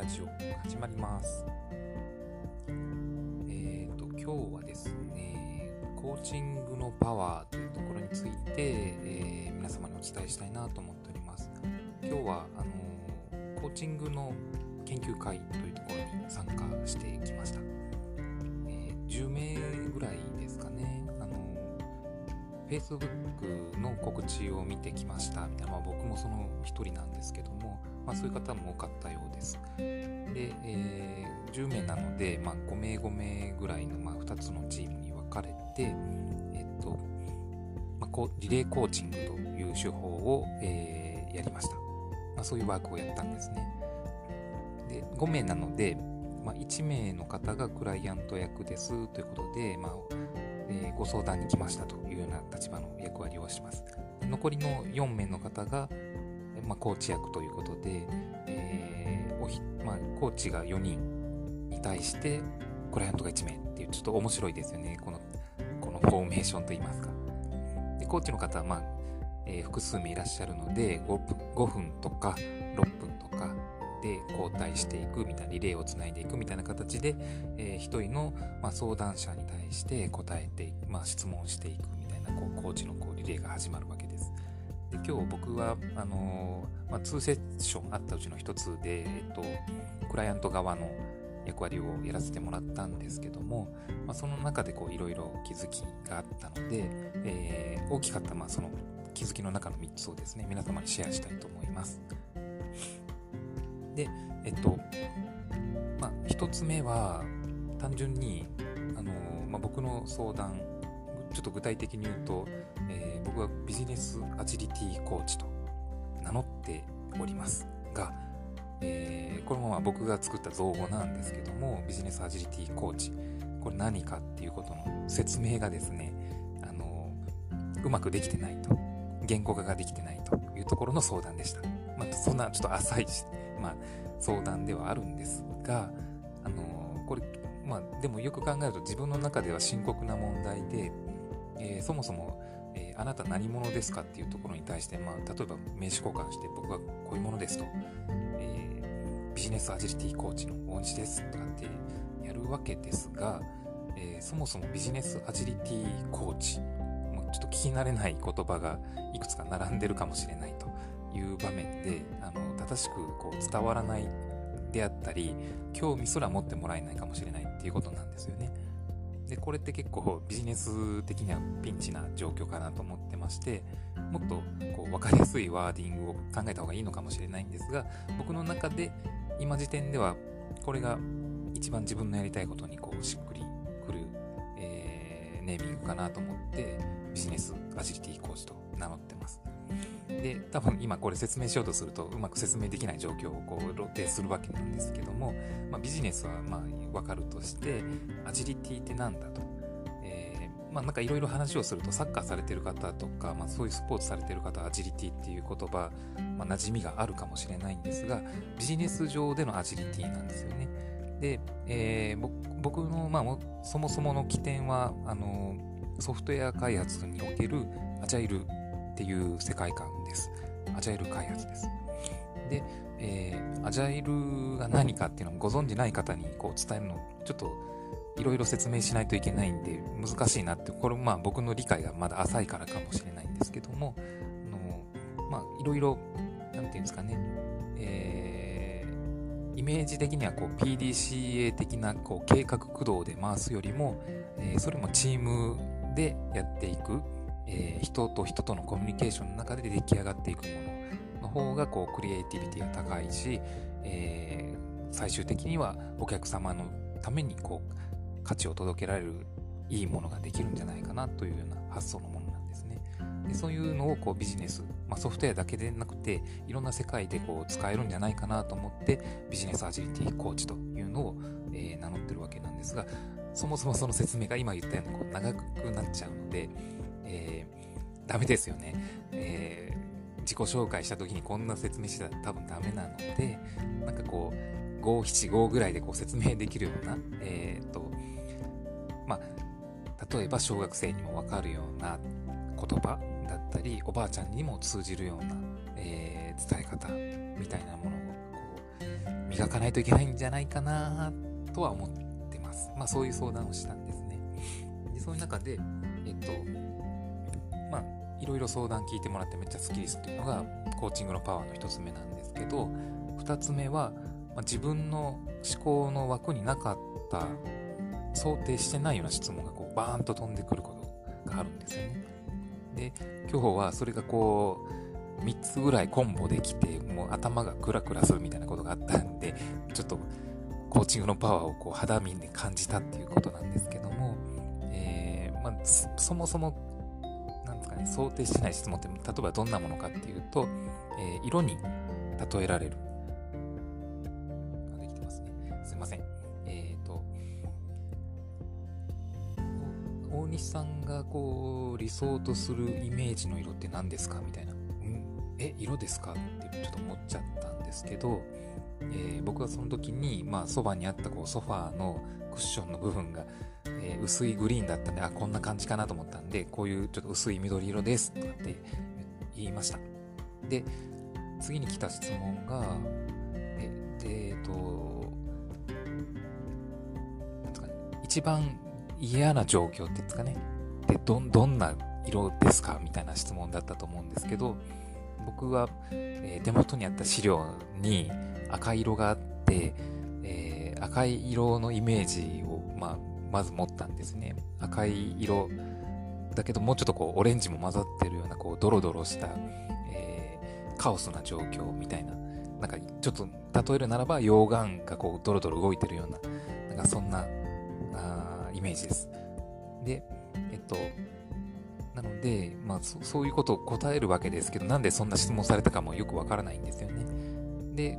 ラジオ始まります。えっ、ー、と今日はですねコーチングのパワーというところについて、えー、皆様にお伝えしたいなと思っております。今日はあのコーチングの研究会というところに参加してきました、えー、10名ぐらいですかね。あの Facebook の告知を見てきましたみたいな、まあ、僕もその一人なんですけどもまあ、そういう方も多かったようです。で、えー、10名なので、まあ、5名5名ぐらいの、まあ、2つのチームに分かれて、えっとまあ、リレーコーチングという手法を、えー、やりました、まあ。そういうワークをやったんですね。で5名なので、まあ、1名の方がクライアント役ですということで、まあえー、ご相談に来ましたというような立場の役割をします。残りの4名の方が、まあ、コーチ役ということで、えーおひまあ、コーチが4人に対してクライアントが1名っていうちょっと面白いですよね。このこのフォーメーションといいますか。でコーチの方は、まあえー、複数名いらっしゃるので 5, 分5分とか6分とかで交代していくみたいなリレーをつないでいくみたいな形で、えー、1人の、まあ、相談者に対して答えて、まあ、質問していくみたいなこうコーチのこうリレーが始まるわけです。で今日僕はあのー、まあ、2セッションあったうちの1つで、えっと、クライアント側の役割をやらせてもらったんですけども、まあ、その中でいろいろ気づきがあったので、えー、大きかったまあその気づきの中の3つをですね皆様にシェアしたいと思います。で、えっと、まあ、1つ目は単純に、あのー、まあ、僕の相談ちょっと具体的に言うと、えー、僕はビジネスアジリティコーチと名乗っておりますが、えー、これもまあ僕が作った造語なんですけども、ビジネスアジリティコーチ、これ何かっていうことの説明がですね、あのうまくできてないと、言語化ができてないというところの相談でした。まあ、そんなちょっと浅い、まあ、相談ではあるんですが、あのこれ、まあ、でもよく考えると自分の中では深刻な問題で、えー、そもそも、えー、あなた何者ですかっていうところに対して、まあ、例えば名刺交換して僕はこういうものですと、えー、ビジネスアジリティコーチの恩師ですとかってやるわけですが、えそもそもビジネスアジリティコーチ、もうちょっと聞き慣れない言葉がいくつか並んでるかもしれないという場面で、あの正しくこう伝わらないであったり、興味すら持ってもらえないかもしれないっていうことなんですよね。で、これって結構ビジネス的にはピンチな状況かなと思ってまして、もっとこう分かりやすいワーディングを考えた方がいいのかもしれないんですが、僕の中で今時点ではこれが一番自分のやりたいことにこうしっくりくる、えー、ネーミングかなと思ってビジネスアジリティコーチと名乗ってます。で、多分今これ説明しようとするとうまく説明できない状況をこう露呈するわけなんですけども、まあ、ビジネスはまあ分かるとして、アジリティって何だと。えー、まあなんかいろいろ話をするとサッカーされてる方とか、まあそういうスポーツされてる方はアジリティっていう言葉、まあ馴染みがあるかもしれないんですが、ビジネス上でのアジリティなんですよね。で、えー、僕の、まあ、そもそもの起点は、あの、ソフトウェア開発におけるアジャイルっていう世界観です。アジャイル開発です。で、えー、アジャイルが何かっていうのをご存じない方にこう伝えるのちょっといろいろ説明しないといけないんで難しいなってこれまあ僕の理解がまだ浅いからかもしれないんですけどもあのまあいろいろなんていうんですかね、えー、イメージ的にはこう PDCA 的なこう計画駆動で回すよりも、えー、それもチームでやっていくえー、人と人とのコミュニケーションの中で出来上がっていくものの方がこうクリエイティビティが高いし、えー、最終的にはお客様のためにこう価値を届けられるいいものができるんじゃないかなというような発想のものなんですね。でそういうのをこうビジネス、まあ、ソフトウェアだけでなくていろんな世界でこう使えるんじゃないかなと思ってビジネスアジリティコーチというのを、えー、名乗ってるわけなんですがそもそもその説明が今言ったように長くなっちゃうので、えー、ダメですよね。えー、自己紹介した時にこんな説明してたら多分ダメなので、なんかこう、5、7、5ぐらいでこう説明できるような、えっ、と、まあ、例えば小学生にもわかるような言葉だったり、おばあちゃんにも通じるような、えー、伝え方みたいなものをこう磨かないといけないんじゃないかなとは思ってます。まあそういう相談をしたんですね。でそういう中で、えっと、いろいろ相談聞いてもらってめっちゃスッキリすっていうのがコーチングのパワーの一つ目なんですけど、二つ目は、まあ、自分の思考の枠になかった想定してないような質問がこうバーンと飛んでくることがあるんですよね。で、今日はそれがこう、3つぐらいコンボできて、もう頭がクラクラするみたいなことがあったんで、ちょっとコーチングのパワーをこう肌身で感じたっていうことなんですけども、えー、まあ、そもそも、なんね、想定してない質問って、例えばどんなものかっていうと、えー、色に例えられる。できてますね。すいません。えっ、ー、と、大西さんがこう、理想とするイメージの色って何ですか？みたいな。うんえ、色ですか？ってちょっと思っちゃったんですけど、えー、僕はその時に、まあ、そばにあったこうソファーのクッションの部分が、えー、薄いグリーンだったんで、あ、こんな感じかなと思ったんで、こういうちょっと薄い緑色ですとかって言いました。で、次に来た質問が、え、えー、と、なんですかね、一番嫌な状況っていうんですかね。で、ど、どんな色ですかみたいな質問だったと思うんですけど、僕は、えー、手元にあった資料に、赤色があって、えー、赤い色のイメージを、まあ、まず持ったんですね。赤い色だけどもうちょっとこうオレンジも混ざってるようなこうドロドロした、えー、カオスな状況みたいな。なんかちょっと例えるならば溶岩がこうドロドロ動いてるような、なんかそんなあイメージです。で、えっと、なので、まあそ、そういうことを答えるわけですけど、なんでそんな質問されたかもよくわからないんですよね。で、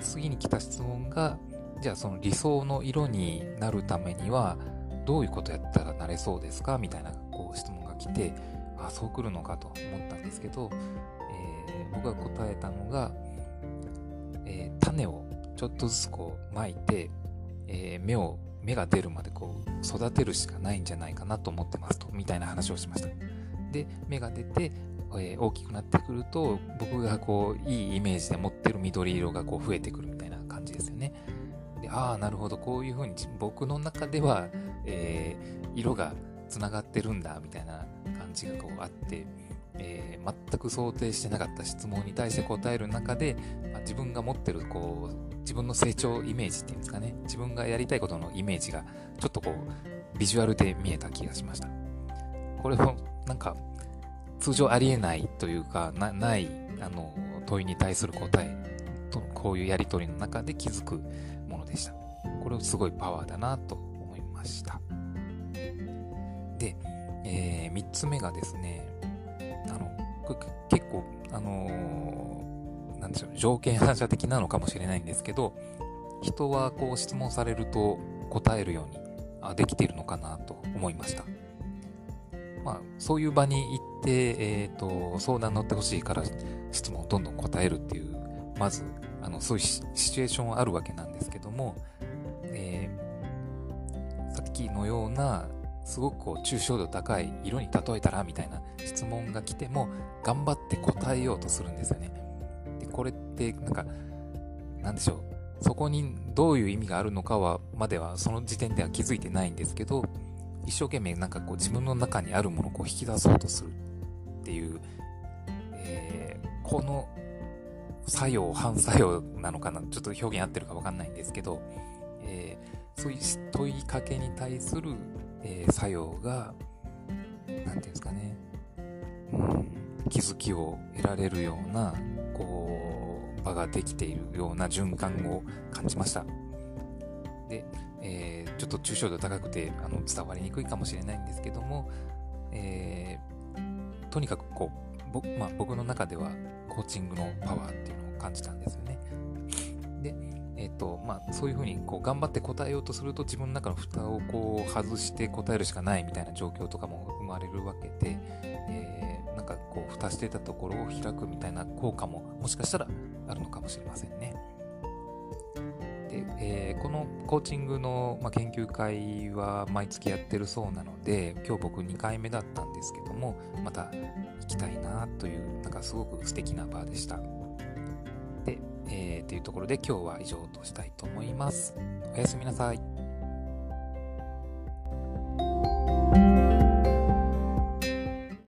次に来た質問が、じゃあその理想の色になるためには、どういうことやったらなれそうですか？みたいなこう質問が来て、あ、そう来るのかと思ったんですけど、えー、僕が答えたのが、えー、種をちょっとずつこう巻いて、えー、芽を、芽が出るまでこう育てるしかないんじゃないかなと思ってますと、みたいな話をしました。で、芽が出て、えー、大きくなってくると、僕がこう、いいイメージで持ってる緑色がこう増えてくるみたいな感じですよね。で、ああ、なるほど、こういう風に僕の中では、えー、色が繋がってるんだ、みたいな感じがこうあって、えー、全く想定してなかった質問に対して答える中で、まあ、自分が持ってるこう自分の成長イメージっていうんですかね。自分がやりたいことのイメージがちょっとこうビジュアルで見えた気がしました。これをなんか通常ありえないというか、なない、あの、問いに対する答えと、こういうやりとりの中で気づくものでした。これすごいパワーだなと思いました。で、えー、3つ目がですね、あの、結構、あのー、なんでしょう、条件反射的なのかもしれないんですけど、人はこう質問されると答えるようにあできているのかなと思いました。まあ、そういう場に行って、えっ、ー、と、相談乗ってほしいから質問をどんどん答えるっていう、まず、あの、そういうシチュエーションはあるわけなんですけども、えー、さっきのような、すごくこう、抽象度高い色に例えたらみたいな質問が来ても、頑張って答えようとするんですよね。で、これって、なんか、なんでしょう。そこにどういう意味があるのかは、まではその時点では気づいてないんですけど、一生懸命なんかこう自分の中にあるものをこう引き出そうとするっていう、えー、この作用、反作用なのかな、ちょっと表現合ってるかわかんないんですけど、えー、そういう問いかけに対する、えー、作用が、なんていうんですかね、うん、気づきを得られるような、こう、場ができているような循環を感じました。で、えー、ちょっと抽象度高くてあの伝わりにくいかもしれないんですけども、えー、とにかくこう僕,、まあ、僕の中ではコーチングのパワーっていうのを感じたんですよね。で、え、ー、とまあ、そういうふうにこう頑張って答えようとすると自分の中の蓋をこう外して答えるしかないみたいな状況とかも生まれるわけで、えー、なんかこう蓋してたところを開くみたいな効果ももしかしたらあるのかもしれませんね。えー、このコーチングの、まあ、研究会は毎月やってるそうなので、今日僕2回目だったんですけども、また行きたいなという、なんかすごく素敵な場でした。で、えというところで今日は以上としたいと思います。おやすみなさい。